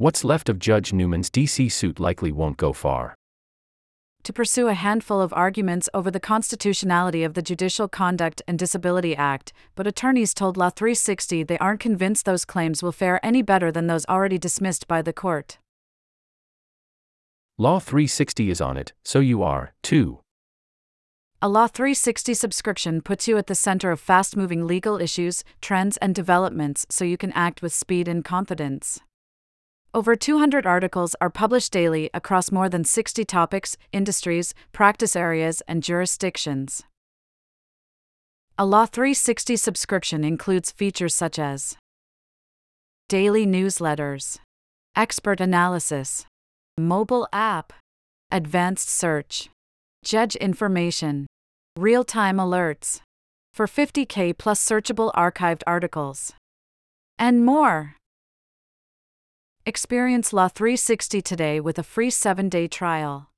What's left of Judge Newman's DC suit likely won't go far. To pursue a handful of arguments over the constitutionality of the Judicial Conduct and Disability Act, but attorneys told Law 360 they aren't convinced those claims will fare any better than those already dismissed by the court. Law 360 is on it, so you are, too. A Law 360 subscription puts you at the center of fast moving legal issues, trends, and developments so you can act with speed and confidence. Over 200 articles are published daily across more than 60 topics, industries, practice areas, and jurisdictions. A Law 360 subscription includes features such as daily newsletters, expert analysis, mobile app, advanced search, judge information, real time alerts, for 50K plus searchable archived articles, and more. Experience Law 360 today with a free 7 day trial.